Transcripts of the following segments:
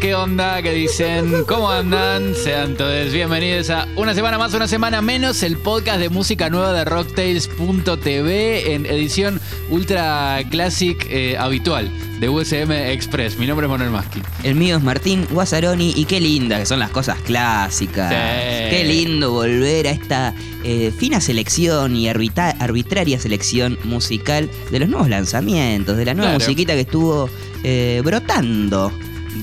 ¿qué onda? ¿Qué dicen? ¿Cómo andan? Sean todos bienvenidos a una semana más, una semana menos, el podcast de música nueva de Rocktails.tv en edición ultra classic eh, habitual de USM Express. Mi nombre es Manuel Maschi. El mío es Martín Guazzaroni y qué linda que son las cosas clásicas. Sí. Qué lindo volver a esta eh, fina selección y arbitra- arbitraria selección musical de los nuevos lanzamientos, de la nueva Claro. musiquita que estuvo eh, brotando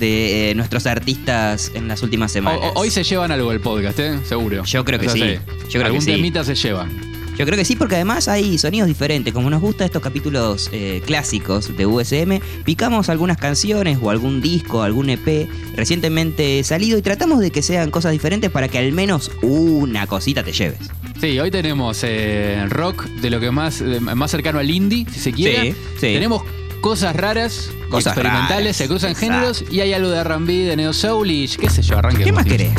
de eh, nuestros artistas en las últimas semanas. o- hoy se llevan algo el podcast, ¿eh? Seguro. Yo creo que sí. Yo creo Algún que sí. temita se llevan. Yo creo que sí, porque además hay sonidos diferentes. Como nos gustan estos capítulos eh, clásicos de USM, picamos algunas canciones o algún disco, algún EP recientemente salido y tratamos de que sean cosas diferentes para que al menos una cosita te lleves. Sí, hoy tenemos eh, rock de lo que más, de- más cercano al indie, si se quiere. Sí, sí. Tenemos cosas raras, Cosas experimentales, raras, se cruzan exacto. géneros y hay algo de R&B, de Neo Soul y qué sé yo, arranque. ¿Qué más querés?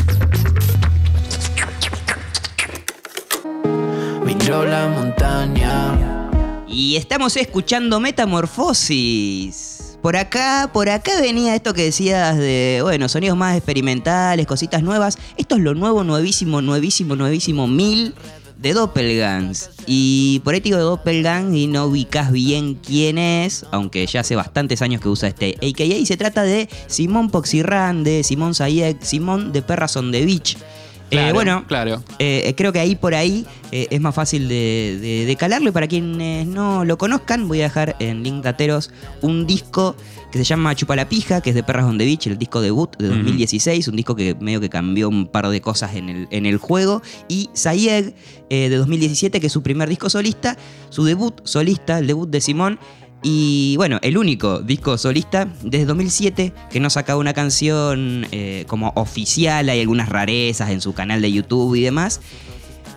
La montaña. Y estamos escuchando Metamorfosis. Por acá, por acá venía esto que decías de, bueno, sonidos más experimentales, cositas nuevas. Esto es lo nuevo, nuevísimo, nuevísimo, nuevísimo, mil de Doppelgangs. Y por ahí te digo de Doppelgang y no ubicas bien quién es, aunque ya hace bastantes años que usa este AKA. Y se trata de Simón Poxirrande, Simón Sayek, Simón de Perras on the Beach. Eh, bueno, claro. eh, creo que ahí por ahí eh, es más fácil de, de, de calarlo. Y para quienes no lo conozcan, voy a dejar en link dateros un disco que se llama Chupa la Pija, que es de Perras on the Beach, el disco debut de Ujú. 2016, un disco que medio que cambió un par de cosas en el, en el juego. Y Sayeg, eh, de 2017, que es su primer disco solista, su debut solista, el debut de Simón. Y bueno, el único disco solista desde 2007 que no sacaba una canción eh, como oficial, hay algunas rarezas en su canal de YouTube y demás.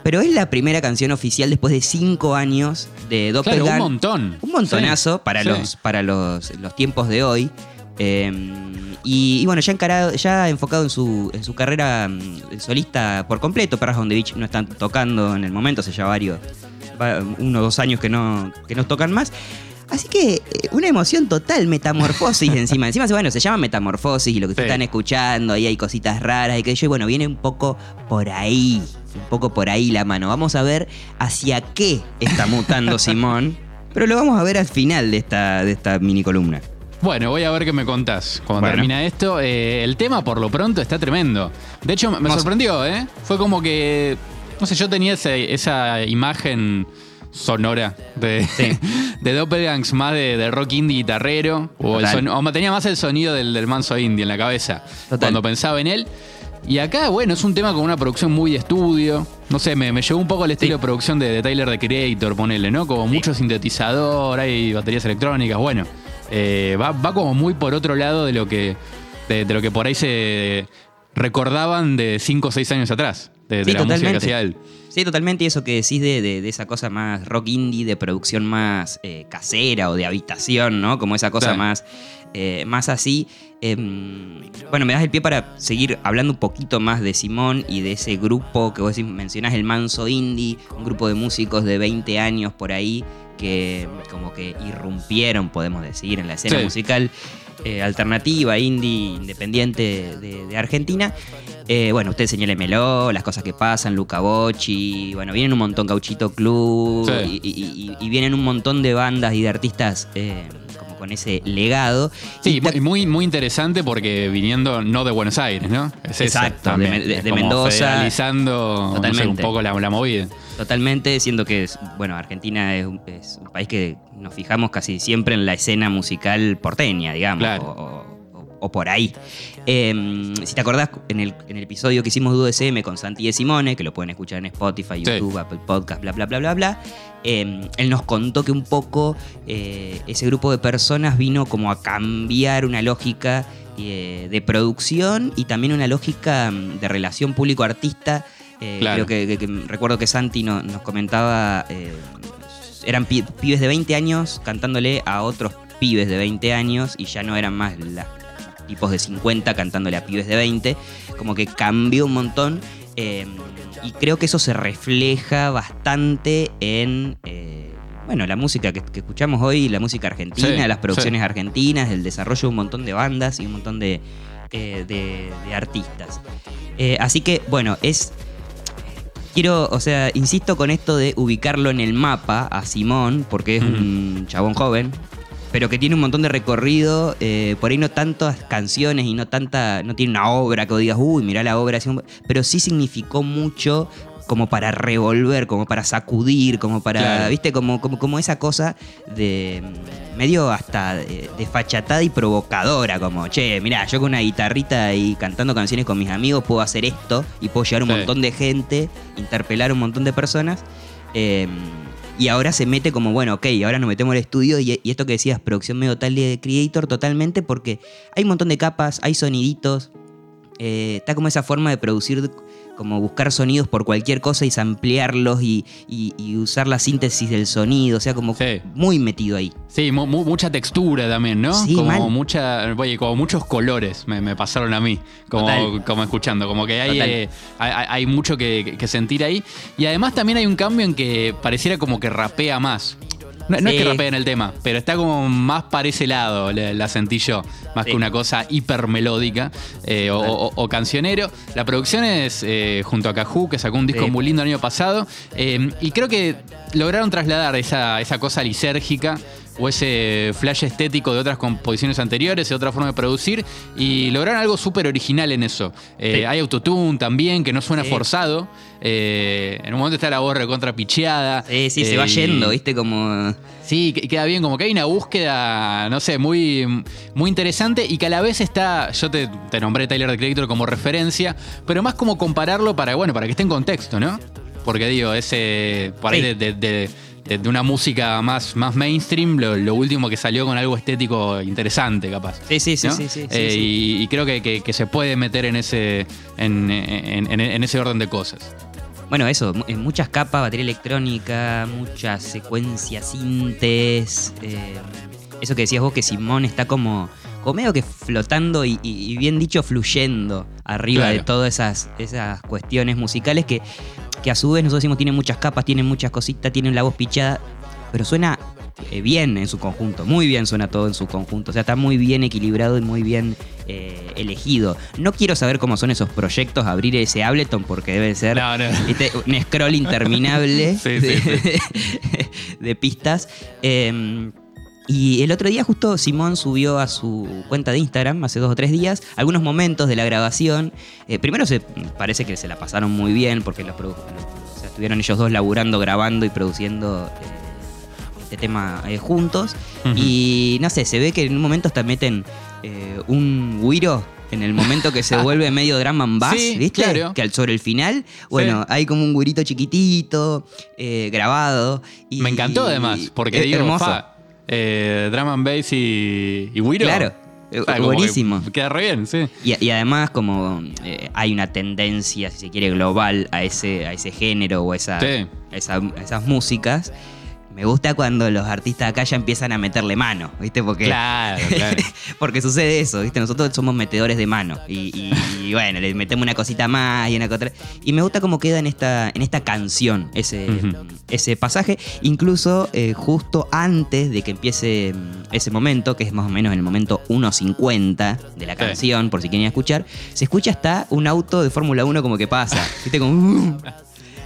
Pero es la primera canción oficial después de cinco años de Claro, Doppelgang. un montón. Un montonazo Sí, para, sí. Los, para los, los tiempos de hoy. Eh, y, y bueno, ya encarado, ya enfocado en su, en su carrera mm, solista por completo. Perras on the Beach no están tocando en el momento, hace ya varios, va- uno o dos años que no, que no tocan más. Así que eh, una emoción total, metamorfosis encima. Encima, bueno, se llama metamorfosis y lo que Sí. están escuchando, ahí hay cositas raras y que yo, bueno, viene un poco por ahí, un poco por ahí la mano. Vamos a ver hacia qué está mutando Simón, pero lo vamos a ver al final de esta, de esta mini columna. Bueno, voy a ver qué me contás cuando Bueno. termina esto. Eh, el tema, por lo pronto, está tremendo. De hecho, me sorprendió, ¿eh? Fue como que. No sé, yo tenía ese- esa imagen sonora de, de Doppelgangs más de, de rock indie guitarrero. O, el Total. son- o tenía más el sonido del, del manso indie en la cabeza Total. cuando pensaba en él. Y acá, bueno, es un tema con una producción muy de estudio. No sé, me, me llevó un poco al estilo de producción de, de Tyler the Creator, ponele, ¿no? Como mucho sintetizador, hay baterías electrónicas, bueno. eh, va, va como muy por otro lado de lo que, de, de lo que por ahí se recordaban de 5 o 6 años atrás, de, de Sí, la música que totalmente. hacía él. Sí, totalmente y eso que decís de, de- de esa cosa más rock indie, de producción más eh, casera o de habitación, ¿no? Como esa cosa Claro. más, eh, más así. Em, bueno, me das el pie para seguir hablando un poquito más de Simón y de ese grupo que vos mencionás, el Manso Indie, un grupo de músicos de 20 años por ahí que como que irrumpieron, podemos decir, en la escena Sí. musical eh, alternativa, indie, independiente de, de Argentina. Eh, bueno, usted señálemelo, las cosas que pasan, Luca Bocci, bueno, vienen un montón, Gauchito Club, Sí. y, y- y- y vienen un montón de bandas y de artistas eh, con ese legado. Sí, Y muy, muy interesante porque viniendo no de Buenos Aires, ¿no? Es Exacto, de- de- Es de como Mendoza. federalizando no sé, un Totalmente. poco la, la movida. Totalmente, siendo que, bueno, Argentina es un, es un país que nos fijamos casi siempre en la escena musical porteña, digamos, Claro. o, o- o por ahí. Eh, si te acordás, en el, en el episodio que hicimos de UDSM con Santi de Simone, que lo pueden escuchar en Spotify, Sí. YouTube, Apple Podcast, bla, bla, bla, bla, bla, eh, él nos contó que un poco eh, ese grupo de personas vino como a cambiar una lógica eh, de producción y también una lógica mm, de relación público-artista. Eh, Claro. Creo que, que- que- recuerdo que Santi no- nos comentaba, eran pi- pibes de 20 años cantándole a otros pibes de 20 años y ya no eran más las tipos de 50 cantándole a pibes de 20, como que cambió un montón eh, y creo que eso se refleja bastante en... eh, bueno, la música que, que escuchamos hoy, la música argentina, Sí, las producciones argentinas, el desarrollo de un montón de bandas y un montón de, eh, de, de artistas. Eh, así que, bueno, es. Quiero, o sea, insisto con esto de ubicarlo en el mapa a Simón, porque es un chabón joven, pero que tiene un montón de recorrido, eh, por ahí no tantas canciones y no tanta, no tiene una obra que digas, uy, mirá la obra, pero sí significó mucho como para revolver, como para sacudir, como para, Claro. viste, como, como, como esa cosa de medio hasta de, desfachatada y provocadora, como, che, mirá, yo con una guitarrita y cantando canciones con mis amigos puedo hacer esto y puedo llegar a un Sí. montón de gente, interpelar a un montón de personas. Eh, y ahora se mete como, bueno, ok, ahora nos metemos al estudio y, y esto que decías, producción medio tal de Creator, totalmente, porque hay un montón de capas, hay soniditos, eh, está como esa forma de producir, como buscar sonidos por cualquier cosa y ampliarlos y, y- y usar la síntesis del sonido, o sea, como Sí. muy metido ahí. Sí, mu- mu- mucha textura también, ¿no? Sí, como mal. mucha, oye, como muchos colores me, me pasaron a mí, como, como escuchando, como que hay, eh, hay, mucho que, que sentir ahí. Y además también hay un cambio en que pareciera como que rapea más. No, no es que rapea en el tema, pero está como más para ese lado, la, la sentí yo, más Sí. que una cosa hiper melódica eh, o, Total. o- o cancionero. La producción es eh, junto a Caju, que sacó un disco muy lindo el año pasado, y creo que lograron trasladar esa, esa cosa lisérgica o ese flash estético de otras composiciones anteriores, de otra forma de producir, y lograron algo súper original en eso. Eh, Sí. Hay autotune también, que no suena Sí. forzado. Eh, en un momento está la voz recontra picheada. Sí, sí, se Eh, va y- yendo, ¿viste? Como... Sí, que- queda bien, como que hay una búsqueda, no sé, muy, muy interesante y que a la vez está, yo te, te nombré Tyler the Creator como referencia, pero más como compararlo para, bueno, para que esté en contexto, ¿no? Porque digo, ese, por ahí Sí. de, de- de- de- una música más, más mainstream, lo, lo último que salió con algo estético interesante, capaz. Sí, sí, sí, ¿no? sí, sí, Eh, sí. Y, y creo que, que- que se puede meter en ese, en, en- en- en ese orden de cosas. Bueno, eso, en muchas capas, batería electrónica, muchas secuencias, sintes. eh, eso que decías vos, que Simón está como, como medio que flotando y, y- y bien dicho, fluyendo arriba Claro. de todas esas, esas cuestiones musicales que, que a su vez nosotros decimos tienen muchas capas, tienen muchas cositas, tienen la voz pichada, pero suena eh, bien en su conjunto, muy bien suena todo en su conjunto, o sea, está muy bien equilibrado y muy bien eh, elegido. No quiero saber cómo son esos proyectos, abrir ese Ableton, porque debe ser No, no. un scroll interminable Sí, de, sí, de pistas. Eh, y el otro día justo Simón subió a su cuenta de Instagram, hace dos o tres días, algunos momentos de la grabación. Eh, primero se, parece que se la pasaron muy bien porque los, produ- o sea, estuvieron ellos dos laburando, grabando y produciendo eh, este tema eh, juntos. Y no sé, se ve que en un momento hasta meten un guiro en el momento que se vuelve medio drum and bass, Sí, ¿viste? claro. Que al sobre el final, bueno, hay como un guirito chiquitito, eh, grabado. Y, Me encantó además, porque es digo, hermoso. fa, eh, drum and bass y, y Wiro. Claro, eh, O sea, que buenísimo. Queda re bien, sí. Y, y además como eh, hay una tendencia, si se quiere, global a ese, a ese género o a, esa, Sí. a esa- a esas músicas, me gusta cuando los artistas acá ya empiezan a meterle mano, ¿viste? Porque, Claro, claro. porque sucede eso, ¿viste? Nosotros somos metedores de mano y, y- y bueno, le metemos una cosita más y una otra. Y me gusta cómo queda en esta, en esta canción ese, ese pasaje, incluso eh, justo antes de que empiece mm, ese momento, que es más o menos en el momento 1.50 de la Sí. canción, por si quieren escuchar, se escucha hasta un auto de Fórmula 1 como que pasa, ¿viste? Como... uh,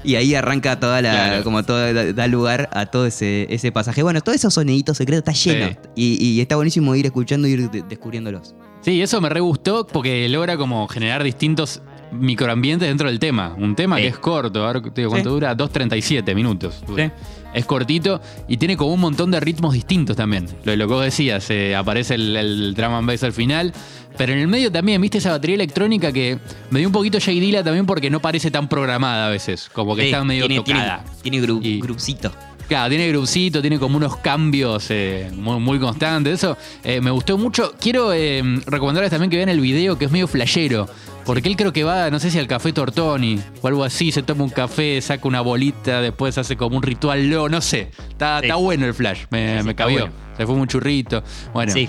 y ahí arranca toda la. Claro. como todo da, lugar a todo ese, ese pasaje. Bueno, todos esos soniditos secretos está lleno. Sí. Y, y está buenísimo ir escuchando y ir de- descubriéndolos. Sí, eso me re gustó porque logra como generar distintos microambientes dentro del tema. Un tema Sí. que es corto, a ver cuánto Sí. dura, 2.37 minutos. dura. Sí. Es cortito y tiene como un montón de ritmos distintos también. Lo, lo que vos decías, eh, aparece el, el drum and bass al final. Pero en el medio también, viste esa batería electrónica que me dio un poquito Jay Dilla también porque no parece tan programada a veces. Como que Sí, está medio tiene, tocada. Tiene, tiene gru- Y- grupcito. Claro, tiene grupcito, tiene como unos cambios eh, muy, muy constantes. Eso eh, me gustó mucho. Quiero eh, recomendarles también que vean el video que es medio flashero. Porque él creo que va, no sé si al café Tortoni o algo así, se toma un café, saca una bolita, después hace como un ritual, no sé. Está, Sí. está bueno el flash, me, Sí, cabió. bueno. Se fue un churrito. Bueno, Sí.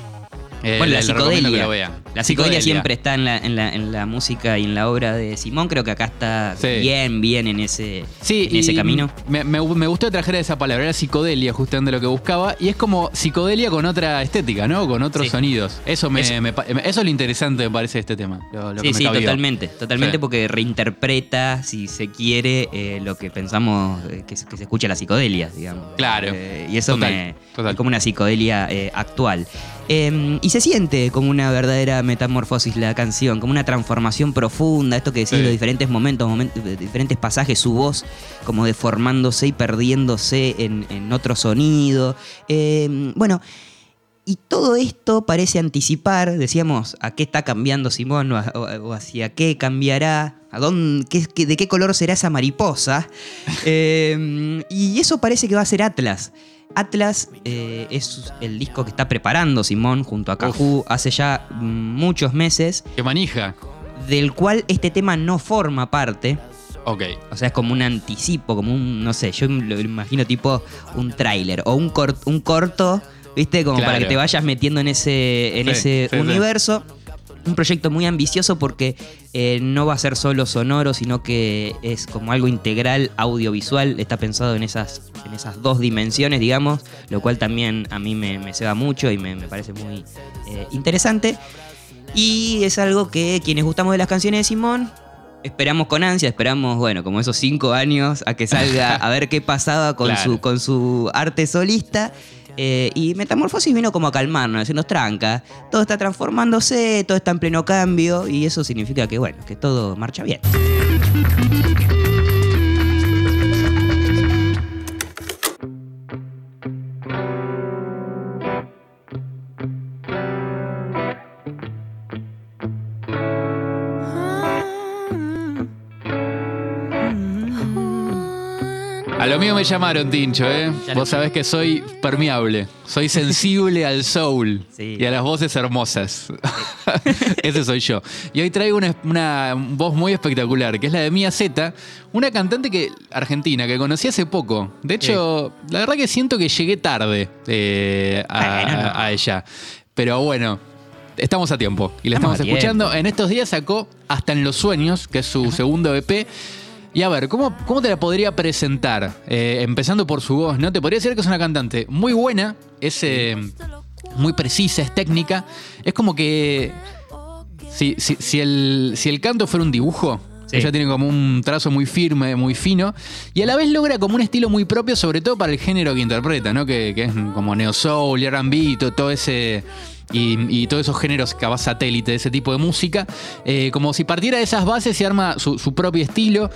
Eh, bueno, la psicodelia. La psicodelia siempre está en la, en, la, en la música y en la obra de Simón. Creo que acá está Sí. bien, bien en ese, Sí, en ese camino. Me, me, me gustó esa palabra, era psicodelia, justamente lo que buscaba. Y es como psicodelia con otra estética, ¿no? Con otros Sí. sonidos. Eso, me, Eso. eso es lo interesante, me parece, de este tema. Lo, lo que Sí, sí, totalmente. Totalmente porque reinterpreta, si se quiere, eh, lo que pensamos eh, que, se- que se escucha la psicodelia, digamos. Claro. Eh, y eso Total, me. total. es como una psicodelia eh, actual. Eh, y se siente como una verdadera metamorfosis la canción, como una transformación profunda, esto que decís, Sí. los diferentes momentos, momentos, diferentes pasajes, su voz como deformándose y perdiéndose en, en otro sonido. Eh, bueno, y todo esto parece anticipar, decíamos, a qué está cambiando Simón o, a- o- o hacia qué cambiará, a dónde, qué- qué- de qué color será esa mariposa. Eh, y eso parece que va a ser Atlas. Atlas eh, es el disco que está preparando Simón junto a Caju hace ya muchos meses, Que manija. del cual este tema no forma parte. Ok. O sea, es como un anticipo, como un, no sé, yo lo imagino tipo un tráiler o un, cort- un corto, ¿viste? Como para que te vayas metiendo en ese, en Sí, ese sí, sí. Un proyecto muy ambicioso porque eh, no va a ser solo sonoro, sino que es como algo integral, audiovisual. Está pensado en esas, en esas dos dimensiones, digamos, lo cual también a mí me, me ceba mucho y me, me parece muy eh, interesante. Y es algo que quienes gustamos de las canciones de Simón, esperamos con ansia, esperamos, bueno, como esos cinco años a que salga a ver qué pasaba con, Claro. su, con su arte solista. Eh, y Metamorfosis vino como a calmarnos, decirnos tranca, todo está transformándose, todo está en pleno cambio y eso significa que, bueno, que todo marcha bien. Mío me llamaron, Tincho, ¿eh? Vos sabés que soy permeable. Soy sensible al soul Sí. y a las voces hermosas. Ese soy yo. Y hoy traigo una, una voz muy espectacular, que es la de Mia Z, una cantante que argentina que conocí hace poco. De hecho, la verdad que siento que llegué tarde eh, a, Bueno, no. a ella. Pero bueno, estamos a tiempo y la Estamos escuchando. En estos días sacó Hasta en los Sueños, que es su segundo EP. Y a ver, ¿cómo, cómo te la podría presentar? Eh, empezando por su voz, ¿no? Te podría decir que es una cantante muy buena, es eh, muy precisa, es técnica. Es como que. Si, si, si el, si el canto fuera un dibujo, Sí. ella tiene como un trazo muy firme, muy fino, y a la vez logra como un estilo muy propio, sobre todo para el género que interpreta, ¿no? Que, que es como neo soul, R&B, todo, todo ese y, y todos esos géneros que satélite, ese tipo de música, eh, como si partiera de esas bases y arma su, su propio estilo.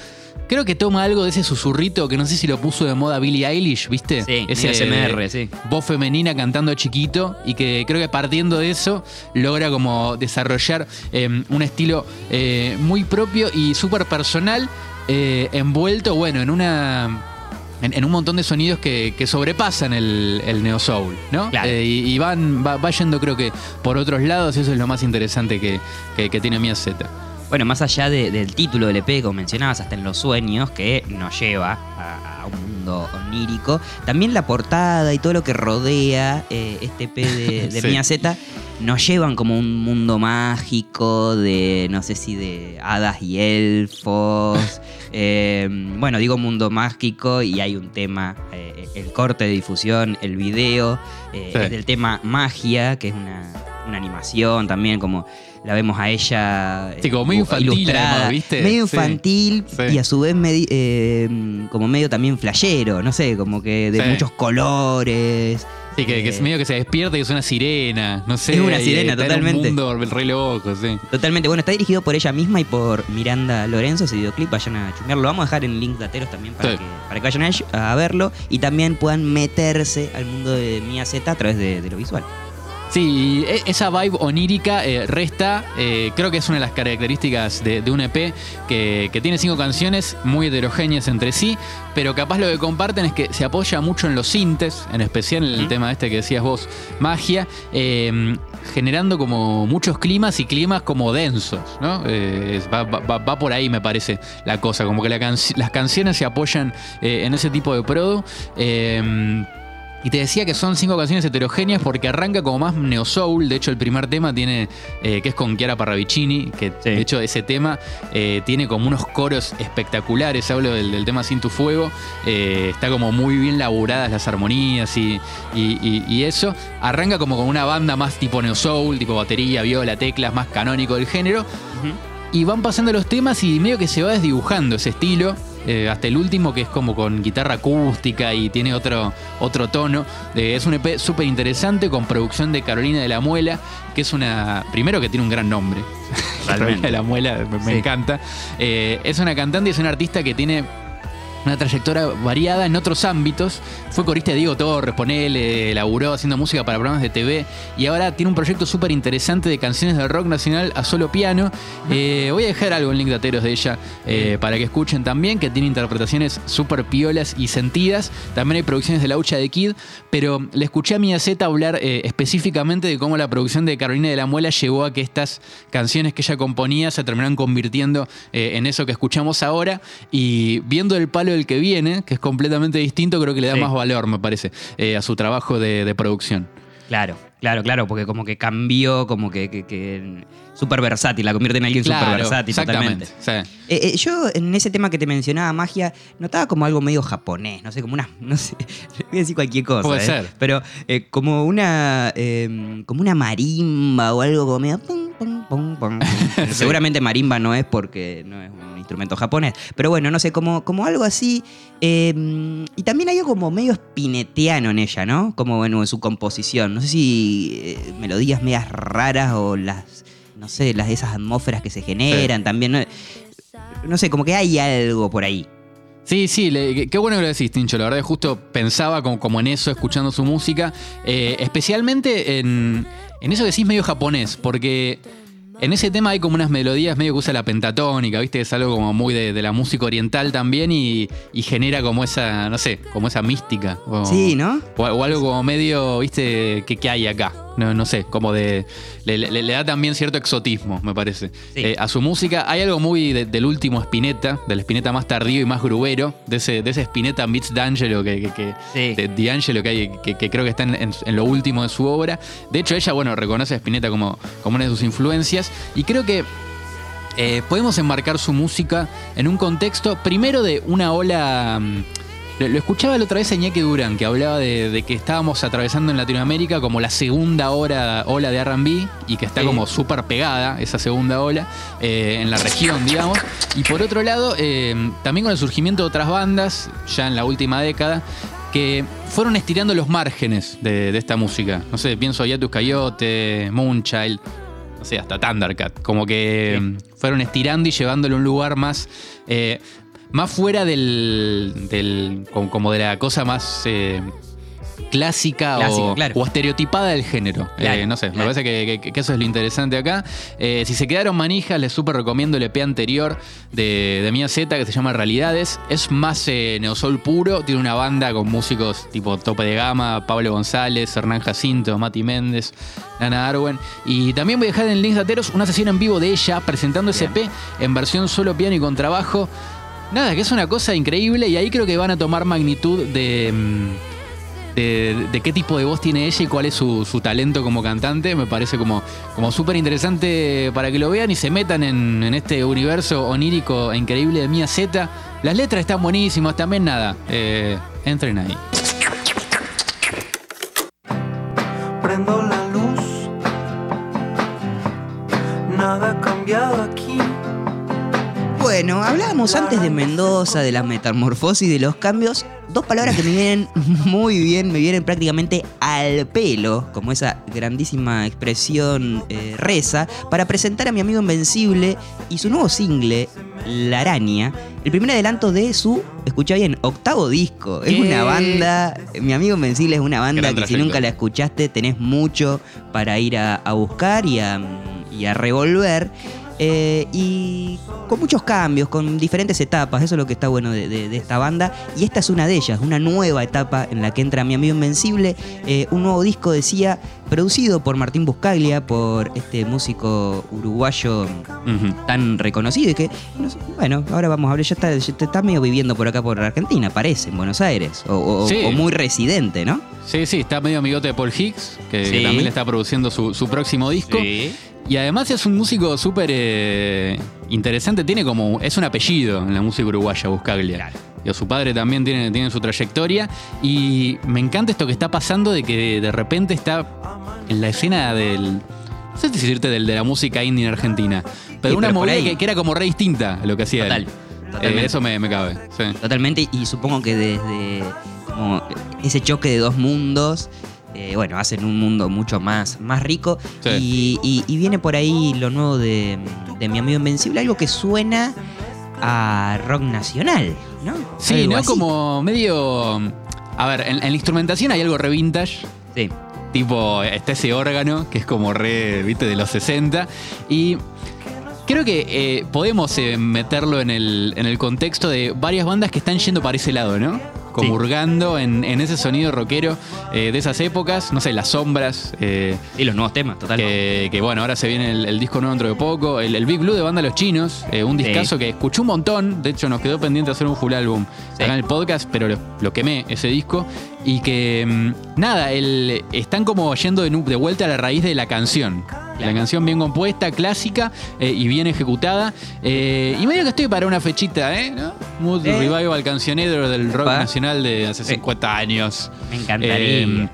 Creo que toma algo de ese susurrito que no sé si lo puso de moda Billie Eilish, ¿viste? Sí, ese SMR, sí. voz femenina cantando chiquito y que creo que partiendo de eso logra como desarrollar eh, un estilo eh, muy propio y súper personal eh, envuelto, bueno, en una... En, en un montón de sonidos que, que sobrepasan el, el neo soul, ¿no? Claro. Eh, y y van, va, va yendo creo que por otros lados, eso es lo más interesante que, que, que tiene Mia Z. Bueno, más allá de- del título del EP, como mencionabas, hasta en los sueños, que nos lleva a, a un mundo onírico, también la portada y todo lo que rodea eh, este EP de, de Sí. Mia Z nos llevan como un mundo mágico de, no sé si de hadas y elfos. Eh, bueno, digo mundo mágico y hay un tema, eh, el corte de difusión, el video, Sí. es del tema magia, que es una, una animación también, como la vemos a ella Sí, como medio eh, infantil, además, ¿viste? medio Sí. infantil Sí. y a su vez medi- eh, como medio también flashero, no sé, como que de Sí. muchos colores. Sí, que, que es Eh, medio que se despierta y es una sirena, no sé. Es una sirena, está en totalmente. un mundo re loco, sí. Totalmente, bueno, está dirigido por ella misma y por Miranda Lorenzo, ese videoclip, vayan a chumearlo. Lo vamos a dejar en link dateros también para, que, para que vayan a, verlo y también puedan meterse al mundo de Mia Z a través de, de lo visual. Sí, e- esa vibe onírica eh, resta, eh, creo que es una de las características de, de un EP que, que tiene cinco canciones muy heterogéneas entre sí, pero capaz lo que comparten es que se apoya mucho en los sintes, en especial en el tema este que decías vos, magia, eh, generando como muchos climas y climas como densos, ¿no? Va, va- va- por ahí me parece la cosa, como que la las canciones se apoyan en ese tipo de prodo. Y te decía que son cinco canciones heterogéneas porque arranca como más neo soul. De hecho, el primer tema tiene eh, que es con Chiara Parravicini, que Sí. de hecho ese tema eh, tiene como unos coros espectaculares. Hablo del, del tema Sin tu fuego. Eh, está como muy bien laburadas las armonías y, y- y- y eso. Arranca como con una banda más tipo neo soul, tipo batería, viola, teclas, más canónico del género. Y van pasando los temas y medio que se va desdibujando ese estilo. Eh, hasta el último que es como con guitarra acústica y tiene otro, otro tono. Eh, es un EP súper interesante con producción de Carolina de la Muela, que es una... Primero que tiene un gran nombre. Carolina de la Muela, me, encanta. Eh, es una cantante y es una artista que tiene una trayectoria variada en otros ámbitos. Fue corista de Diego Torres, ponele, laburó haciendo música para programas de TV y ahora tiene un proyecto súper interesante de canciones de rock nacional a solo piano. Eh, voy a dejar algo en link de ateros de ella eh, para que escuchen también, que tiene interpretaciones súper piolas y sentidas. También hay producciones de Laucha de Kid, pero le escuché a Mia Z hablar eh, específicamente de cómo la producción de Carolina de la Muela llevó a que estas canciones que ella componía se terminaran convirtiendo en eso que escuchamos ahora. Y viendo el palo del que viene, que es completamente distinto, creo que le da Sí. más valor, me parece, eh, a su trabajo de, de producción. Claro, claro, claro, porque como que cambió, como que, que, que súper versátil, la convierte en alguien súper Claro, versátil exactamente. totalmente. Sí. Eh, eh, yo en ese tema que te mencionaba, magia, notaba como algo medio japonés, no sé, como una, no sé, voy a decir cualquier cosa, Puede ¿eh? ser. pero eh, como una, eh, como una marimba o algo como medio, pum, pum, pum, pum. seguramente marimba no es porque no es un instrumento japonés, pero bueno, no sé, como, como algo así, eh, y también hay algo como medio espineteano en ella, ¿no? Como bueno, en su composición, no sé si eh, melodías medias raras o las, no sé, las esas atmósferas que se generan también, ¿no? no sé, como que hay algo por ahí. Sí, sí, le- qué bueno que lo decís, Tincho. La verdad, justo pensaba como, como en eso, escuchando su música. eh, especialmente en, en eso que decís medio japonés, porque en ese tema hay como unas melodías medio que usa la pentatónica, ¿viste? Es algo como muy de, de la música oriental también y, y genera como esa, no sé, como esa mística. Sí, ¿no? o, o algo como medio, ¿viste? ¿Qué, qué hay acá? No, no sé, como de. Le, le- le da también cierto exotismo, me parece. Sí. Eh, a su música hay algo muy de- del último Spinetta, del Spinetta más tardío y más grubero, de ese, de ese Spinetta meets D'Angelo, que, que, que- Sí. de D'Angelo que, hay, que, que creo que está en, en- en lo último de su obra. De hecho, ella, bueno, reconoce a Spinetta como, como una de sus influencias. Y creo que eh, podemos enmarcar su música en un contexto, primero de una ola. mm, Lo, lo escuchaba la otra vez a Iñaki Durán, que hablaba de, de que estábamos atravesando en Latinoamérica como la segunda hora, ola de RB y que está Sí. como súper pegada esa segunda ola eh, en la región, digamos. Y por otro lado, eh, también con el surgimiento de otras bandas, ya en la última década, que fueron estirando los márgenes de, de esta música. No sé, pienso Yatus Coyote, Moonchild, no sé, hasta Thundercat. Como que Sí. mm, fueron estirando y llevándolo a un lugar más. eh, más fuera del. del como, como de la cosa más. eh, clásica, Clásica, o, claro. o estereotipada del género. Claro, Eh, no sé, me parece que, que- que eso es lo interesante acá. Eh, si se quedaron manijas, les súper recomiendo el EP anterior de, de Mia Z que se llama Realidades. Es más eh, neosol puro, tiene una banda con músicos tipo tope de gama, Pablo González, Hernán Jacinto, Mati Méndez, Nana Arwen. Y también voy a dejar en links de ateros una sesión en vivo de ella presentando ese EP en versión solo piano y contrabajo. Nada, que es una cosa increíble y ahí creo que van a tomar magnitud de... mm, de, de qué tipo de voz tiene ella y cuál es su, su talento como cantante. Me parece como, como súper interesante para que lo vean y se metan en, en este universo onírico e increíble de Mia Z. Las letras están buenísimas, también nada. eh, entren ahí. Prendo la luz, nada ha cambiado aquí. Bueno, hablábamos antes de Mendoza, de la metamorfosis, de los cambios. Dos palabras que me vienen muy bien, me vienen prácticamente al pelo, como esa grandísima expresión eh, reza, para presentar a mi amigo Invencible y su nuevo single, La Araña, el primer adelanto de su, escucha bien, octavo disco. Es una banda, mi amigo Invencible es una banda Gran que si nunca la escuchaste tenés mucho para ir a, a buscar y a, y a revolver. Eh, y con muchos cambios, con diferentes etapas, eso es lo que está bueno de, de- de esta banda. Y esta es una de ellas, una nueva etapa en la que entra mi amigo Invencible. Eh, un nuevo disco, decía, producido por Martín Buscaglia, por este músico uruguayo tan reconocido y que, no sé, bueno, ahora vamos a hablar, ya está, ya está medio viviendo por acá por Argentina, parece, en Buenos Aires, o, o- Sí. o muy residente, ¿no? Sí, sí, está medio amigote de Paul Hicks, que, Sí. que también le está produciendo su, su próximo disco. Sí. Y además es un músico súper eh, interesante, tiene como, es un apellido en la música uruguaya, Buscaglia. Claro. Digo, su padre también tiene, tiene su trayectoria y me encanta esto que está pasando de que de repente está en la escena del, no sé si decirte del de la música indie en Argentina, pero Sí, una pero movida que, que era como re distinta a lo que hacía Total, él. totalmente. Eh, eso me, me cabe. sí. Totalmente, y supongo que desde como ese choque de dos mundos, eh, bueno, hacen un mundo mucho más, más rico. Sí. Y, y- y viene por ahí lo nuevo de, de mi amigo Invencible, algo que suena a rock nacional, ¿no? Sí, Algo ¿no? así. Como medio... A ver, en, en la instrumentación hay algo re vintage, Sí, tipo, está ese órgano que es como re, viste, de los 60. Y creo que eh, podemos eh, meterlo en el, en el contexto de varias bandas que están yendo para ese lado, ¿no? Sí. hurgando en, en ese sonido rockero eh, de esas épocas, no sé, Las Sombras, eh, y los nuevos temas, total. que, que, bueno, ahora se viene el, el disco nuevo dentro de poco, el, el Big Blue de Banda Los Chinos, eh, un Sí. discazo que escuché un montón, de hecho nos quedó pendiente hacer un full álbum Sí. acá en el podcast, pero lo, lo quemé ese disco y que mm, nada, el, están como yendo de vuelta a la raíz de la canción. La canción bien compuesta, clásica eh, y bien ejecutada. Eh, y medio que estoy para una fechita, ¿eh? ¿No? Mood Eh. Revival cancionero del rock nacional de hace Sí. 50 años. Me encantaría. Eh,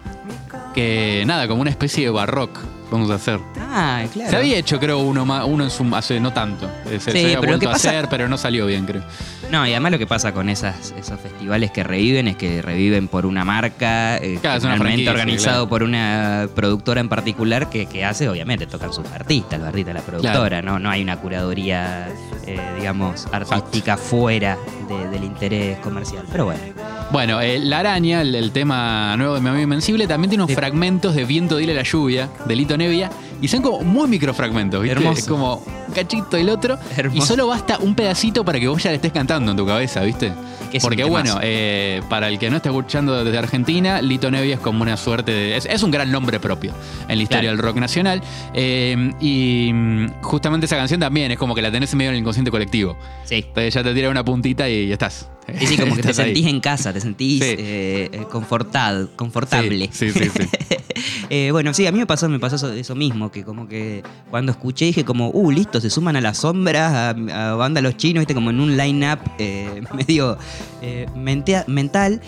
que nada, como una especie de barrock vamos a hacer. ah, claro. Se había hecho, creo, uno más, uno en su hace no tanto. Eh, Se, se Sí, había pero lo vuelto a pasa- hacer, pero no salió bien, creo. No, y además lo que pasa con esas, esos festivales que reviven es que reviven por una marca, eh, Claro, generalmente organizado claro. por una productora en particular que, que hace, obviamente, tocan sus artistas, los artistas de la productora, ¿no? No hay una curaduría, eh, digamos, artística fuera de- del interés comercial. Pero bueno, Bueno, eh, La Araña, el, el tema nuevo de Mi Amigo Invencible, también tiene unos Sí. fragmentos de Viento Dile la Lluvia, de Lito Nevia, y son como muy microfragmentos, ¿viste? Hermoso. Es como un cachito el otro, Hermoso. y solo basta un pedacito para que vos ya le estés cantando en tu cabeza, ¿viste? Porque bueno, eh, para el que no está escuchando desde Argentina, Lito Nevia es como una suerte de... Es, es un gran nombre propio en la historia Claro. del rock nacional, eh, y mm, justamente esa canción también es como que la tenés en medio del inconsciente colectivo. sí. Entonces ya te tira una puntita y ya estás. Sí, sí, como que te ahí. sentís en casa, te sentís Sí. eh, eh, confortado, confortable. Sí, sí, sí. sí. Eh, bueno, sí, a mí me pasó, me pasó eso, eso mismo, que como que cuando escuché dije como, uh, listo, se suman a las sombras, a, a banda Los Chinos, viste, como en un line-up eh, medio mentea- mental.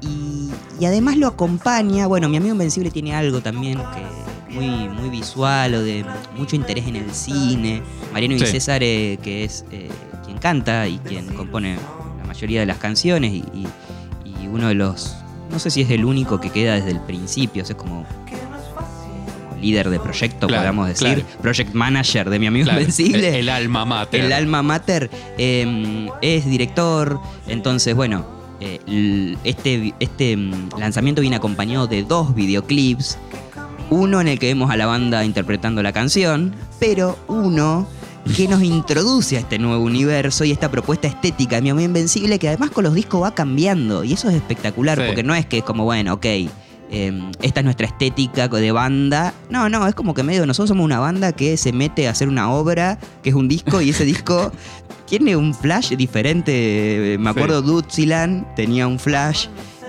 Y, y además lo acompaña, bueno, mi amigo Invencible tiene algo también que muy, muy visual o de mucho interés en el cine. Mariano y Sí. César, eh, que es eh, quien canta y quien compone la mayoría de las canciones y, y- y uno de los, no sé si es el único que queda desde el principio, o sea, es como, como líder de proyecto, Claro, podamos decir, claro. project manager de mi amigo Claro, Invencible. El, el alma mater. El alma mater eh, es director, entonces bueno, eh, este, este mm, lanzamiento viene acompañado de dos videoclips, uno en el que vemos a la banda interpretando la canción, pero uno que nos introduce a este nuevo universo y esta propuesta estética de Mi Amigo Invencible que además con los discos va cambiando y eso es espectacular Sí. porque no es que es como, bueno, ok, eh, esta es nuestra estética de banda. No, no, es como que medio nosotros somos una banda que se mete a hacer una obra, que es un disco, y ese disco tiene un flash diferente. Me acuerdo Dutzilan tenía un flash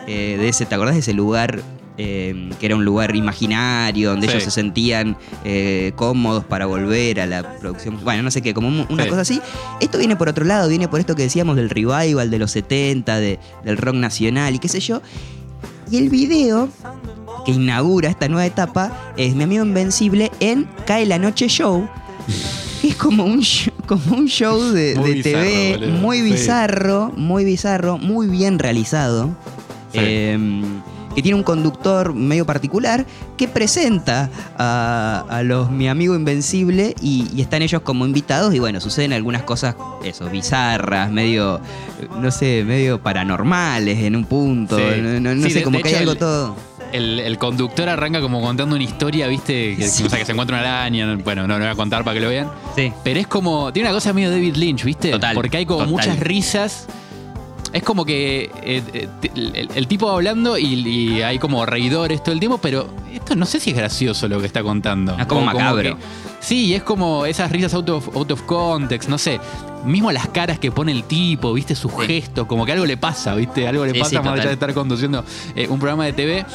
eh, de ese, ¿te acordás de ese lugar? Eh, que era un lugar imaginario, donde Sí. ellos se sentían eh, cómodos para volver a la producción. Bueno, no sé qué, como un- una Sí. cosa así. Esto viene por otro lado, viene por esto que decíamos del revival de los 70, de- del rock nacional y qué sé yo. Y el video que inaugura esta nueva etapa es mi amigo Invencible en Cae la Noche Show. que es como un show, como un show de, Muy de bizarro, TV muy Sí. bizarro, muy bizarro, muy bien realizado. Sí. Eh, que tiene un conductor medio particular que presenta a, a los mi amigo Invencible y, y están ellos como invitados y bueno, suceden algunas cosas, eso, bizarras, medio, no sé, medio paranormales en un punto, Sí. no, no- no Sí, sé, de- como de que hay algo el- todo... El, el conductor arranca como contando una historia, ¿viste? Que, Sí. o sea, que se encuentra una araña. Bueno, no lo voy a contar para que lo vean. Sí. Pero es como. Tiene una cosa medio David Lynch, ¿viste? Total, Porque hay como total. muchas risas. Es como que eh, eh, el, el tipo va hablando y, y hay como reidores todo el tiempo, pero esto no sé si es gracioso lo que está contando. Ah, como macabro. que- sí, es como esas risas out of, out of context, no sé. Mismo las caras que pone el tipo, viste, sus Sí. gestos, como que algo le pasa, viste, algo le Sí, pasa sí, más allá de estar conduciendo eh, un programa de TV.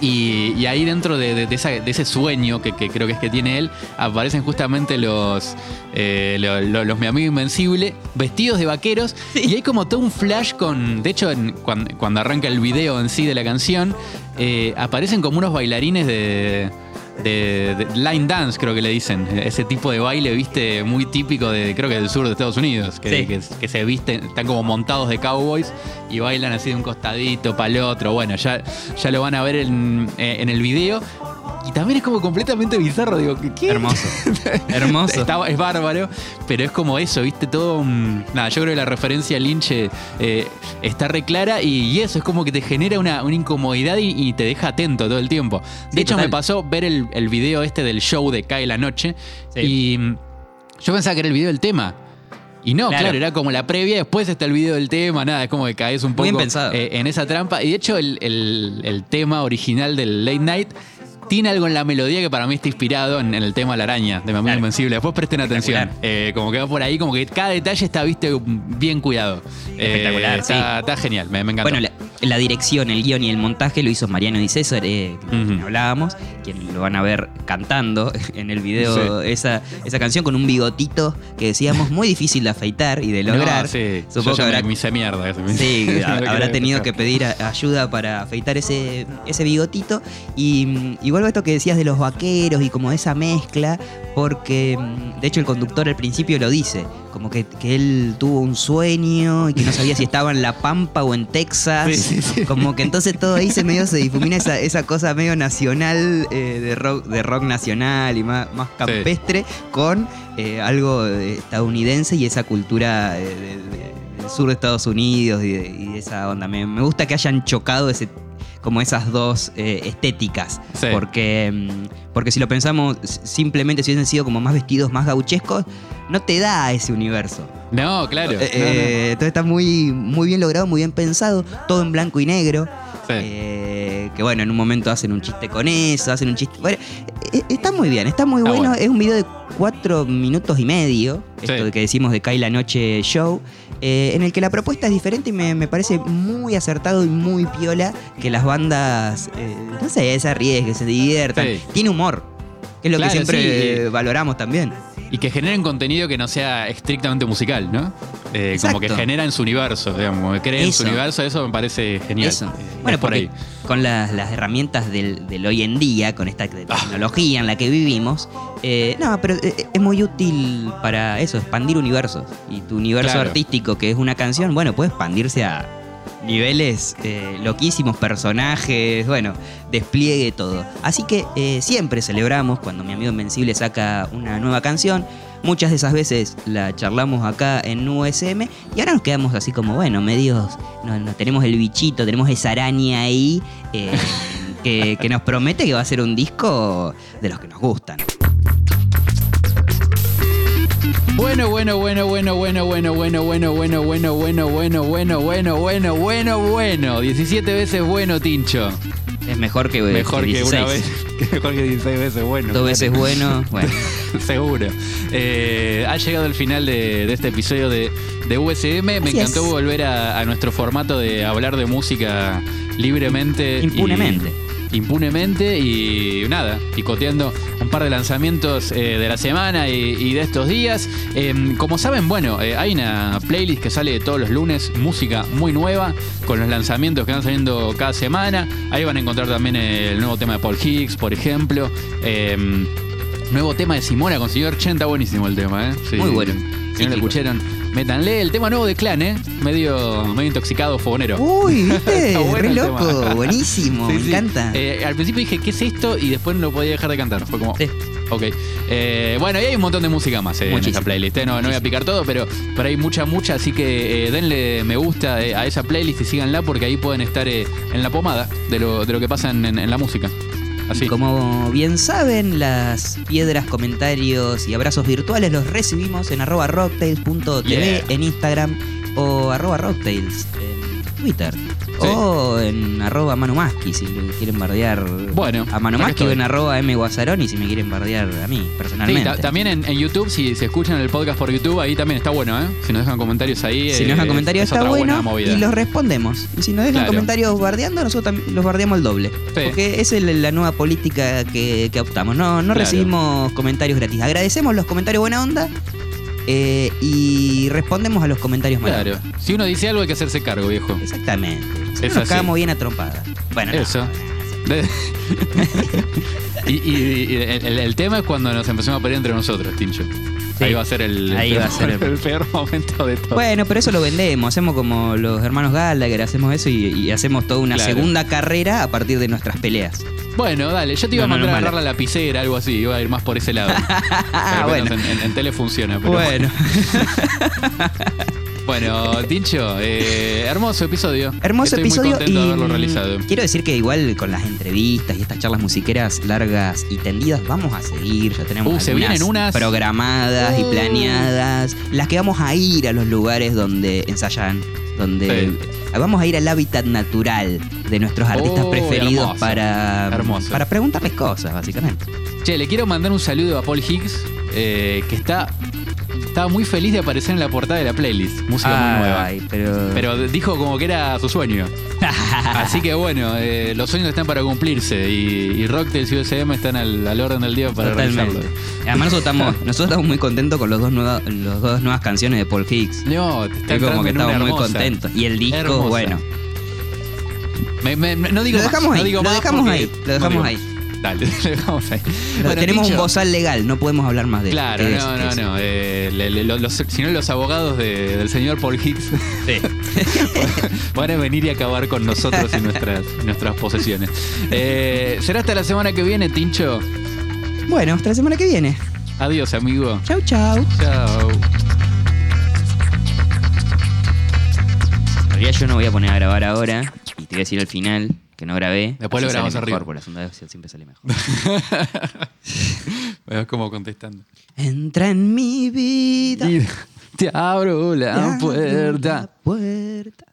Y, y ahí dentro de, de- de esa- de ese sueño que, que creo que es que tiene él, aparecen justamente los, eh, lo- lo- los Mi Amigo Invencible, vestidos de vaqueros. Y hay como todo un flash con. De hecho, en- cuando, arranca el video en sí de la canción, eh, aparecen como unos bailarines de. De, de line dance, creo que le dicen. Ese tipo de baile, viste, muy típico de, creo que del sur de Estados Unidos. Que, Sí. que- que se visten, están como montados de cowboys y bailan así de un costadito para el otro. Bueno, ya, ya lo van a ver en, en el video. Y también es como completamente bizarro, digo, ¿qué? Hermoso. Hermoso. Está- es bárbaro, pero es como eso, ¿viste? Todo. un- nada, yo creo que la referencia a Lynch eh, eh, está re clara y, y eso es como que te genera una, una incomodidad y, y te deja atento todo el tiempo. De Sí, hecho, total. me pasó ver el, el video este del show de Cae la Noche Sí. y mm, yo pensaba que era el video del tema. Y no, Claro. claro. era como la previa, después está el video del tema, nada, es como que caes un poco eh, en esa trampa. Y de hecho, el, el- el tema original del Late Night tiene algo en la melodía que para mí está inspirado en, en el tema La Araña de Claro. Invencible. Después presten atención. Eh, como que va por ahí, como que cada detalle está, viste, bien cuidado. Eh, Espectacular, está, está genial, me, me encantó. Bueno, la, dirección, el guion y el montaje lo hizo Mariano Di César, eh, Ujú. hablábamos, quien lo van a ver cantando en el video esa, esa canción con un bigotito que decíamos muy difícil de afeitar y de No, lograr. sí, Supongo yo que habrá, me, hice mierda. eso. sí, ha- habrá tenido que pedir a- ayuda para afeitar ese, ese bigotito. Y, y vuelvo a esto que decías de los vaqueros y como esa mezcla, porque mm, de hecho el conductor al principio lo dice, como que, que él tuvo un sueño y que no sabía si estaba en La Pampa o en Texas. Sí, sí, sí. Como que entonces todo ahí se medio se difumina esa, esa cosa medio nacional, eh, de, rock, de rock nacional y más, más campestre, con eh, algo de estadounidense y esa cultura eh, de- de- del sur de Estados Unidos y de, y esa onda. Me, me gusta que hayan chocado ese como esas dos eh, estéticas. Sí. Porque, mm, porque si lo pensamos, simplemente si hubiesen sido como más vestidos, más gauchescos, no te da ese universo. No, claro. Eh, no, no. eh, Entonces está muy, muy bien logrado, muy bien pensado, todo en blanco y negro. Sí. Eh, que bueno, en un momento hacen un chiste con eso, hacen un chiste. Bueno, está muy bien, está muy Está bueno. bueno. Es un video de cuatro minutos y medio, esto Sí. que decimos de Cae la Noche Show, eh, en el que la propuesta es diferente y me, me parece muy acertado y muy piola que las bandas, eh, no sé, se arriesguen, se diviertan. Sí. Tiene humor, que es lo Claro, que siempre sí, valoramos también. Y que generen contenido que no sea estrictamente musical, ¿no? Eh, como que genera en su universo, digamos, que creen en su universo, eso me parece genial. Eso. Eh, Bueno, por ahí. con las, las herramientas del, del hoy en día, con esta tecnología en la que vivimos, eh, no, pero es muy útil para eso, expandir universos. Y tu universo Claro. artístico, que es una canción, bueno, puede expandirse a niveles eh, loquísimos, personajes, bueno, despliegue todo. Así que eh, siempre celebramos cuando mi amigo Invencible saca una nueva canción. Muchas de esas veces la charlamos acá en USM y ahora nos quedamos así como, bueno, medios, no, no, tenemos el bichito, tenemos esa araña ahí eh, que, que nos promete que va a ser un disco de los que nos gustan. Bueno, bueno, bueno, bueno, bueno, bueno, bueno, bueno, bueno, bueno, bueno, bueno, bueno, bueno, bueno, bueno, bueno. 17 veces bueno, Tincho. Es mejor que Mejor que 16. una vez. Mejor que 16 veces bueno. Dos veces bueno, bueno. Seguro. Eh, ha llegado el final de, de este episodio de, de USM. Me Así encantó es. volver a, a nuestro formato de hablar de música libremente. y- Impunemente. y nada, picoteando un par de lanzamientos eh, de la semana y, de estos días. Eh, como saben, bueno, eh, hay una playlist que sale todos los lunes, música muy nueva, con los lanzamientos que van saliendo cada semana. Ahí van a encontrar también el nuevo tema de Paul Higgs, por ejemplo. Nuevo tema de Simona con señor Chen, está buenísimo el tema, ¿eh? Sí. Muy bueno. Si no lo escucharon, métanle. El tema nuevo de Clan, ¿eh? Medio, medio intoxicado, fogonero. Uy, ¿viste? Está bueno Re el loco, tema. buenísimo, Sí, me sí. encanta. Eh, al principio dije, ¿qué es esto? Y después no lo podía dejar de cantar. Fue como, Sí. ok. Eh, bueno, y hay un montón de música más eh, en esa playlist. eh. No, no voy a picar todo, pero, pero hay mucha, mucha. Así que eh, denle me gusta a esa playlist y síganla porque ahí pueden estar eh, en la pomada de lo, de lo que pasa en, en- en la música. Así. Y Como bien saben, las piedras, comentarios y abrazos virtuales los recibimos en arroba rocktails.tv Yeah. en Instagram o arroba rocktails en Twitter. O en arroba Manumaski si le quieren bardear Bueno, a Manumaski acá o en arroba M Guasaroni si me quieren bardear a mí Sí, personalmente. ta- también en, en YouTube, si se escuchan el podcast por YouTube, ahí también está bueno, ¿eh? Si nos dejan comentarios ahí. Si eh, nos dejan comentarios es está bueno y los respondemos. Y si nos dejan Claro. comentarios bardeando, nosotros también los bardeamos al doble. Porque esa es la la nueva política que, que optamos. No, no Claro. recibimos comentarios gratis. Agradecemos los comentarios buena onda eh, y respondemos a los comentarios mala Claro. Si uno dice algo, hay que hacerse cargo, viejo. Exactamente. Si nos cagamos bien a trompada. Bueno, no, Eso. no, no, De- y y- y el, tema es cuando nos empezamos a pelear entre nosotros, Tincho. Sí. Ahí va a ser el, Ahí el va a ser peor, el- el peor momento de todo. Bueno, pero eso lo vendemos. Hacemos como los hermanos Gallagher, hacemos eso y, y hacemos toda una Claro. segunda carrera a partir de nuestras peleas. Bueno, dale, yo te iba No, a no, mandar no, a agarrar la lapicera, algo así, iba a ir más por ese lado. Ah, Pero bueno. En, en- en tele funciona, pero Bueno. Bueno, Tincho, eh, hermoso episodio. Hermoso Estoy episodio muy contento y de haberlo realizado. quiero decir que igual con las entrevistas y estas charlas musiqueras largas y tendidas vamos a seguir, ya tenemos Uh, se algunas vienen unas- programadas y Uh. planeadas, las que vamos a ir a los lugares donde ensayan, donde Sí. Vamos a ir al hábitat natural de nuestros artistas Oh, preferidos hermoso, para hermoso. para preguntarles cosas, básicamente. Che, le quiero mandar un saludo a Paul Higgs, eh, que está estaba muy feliz de aparecer en la portada de la playlist. Música muy nueva. Pero Pero dijo como que era su sueño. Así que bueno, eh, los sueños están para cumplirse y, y Rocktails y USM están al, al orden del día para realizarlo. Además nosotros estamos, nosotros estamos muy contentos con los dos nueva- los dos nuevas canciones de Paul Higgs. No, te está Es como que estamos muy contentos. Y el disco, Hermosa. bueno. Me- me- no digo Lo más, dejamos no ahí, digo lo más dejamos ahí, lo dejamos ahí. lo dejamos ahí. Bueno, Tenemos un bozal legal, no podemos hablar más de Claro, de no, eso, no, no. eh, le- le- lo- los, si no, los abogados de- del señor Paul Higgs van a venir y acabar con nosotros y nuestras, nuestras posesiones. Eh, será hasta la semana que viene, Tincho. Bueno, hasta la semana que viene. Adiós, amigo. Chau, chau. Chao. En realidad yo no voy a poner a grabar ahora y te voy a decir al final que no grabé. Después lo grabamos arriba. mejor, porque la segunda vez siempre sale mejor. Es como contestando. Entra en mi vida. Y te abro la te abro puerta. la puerta.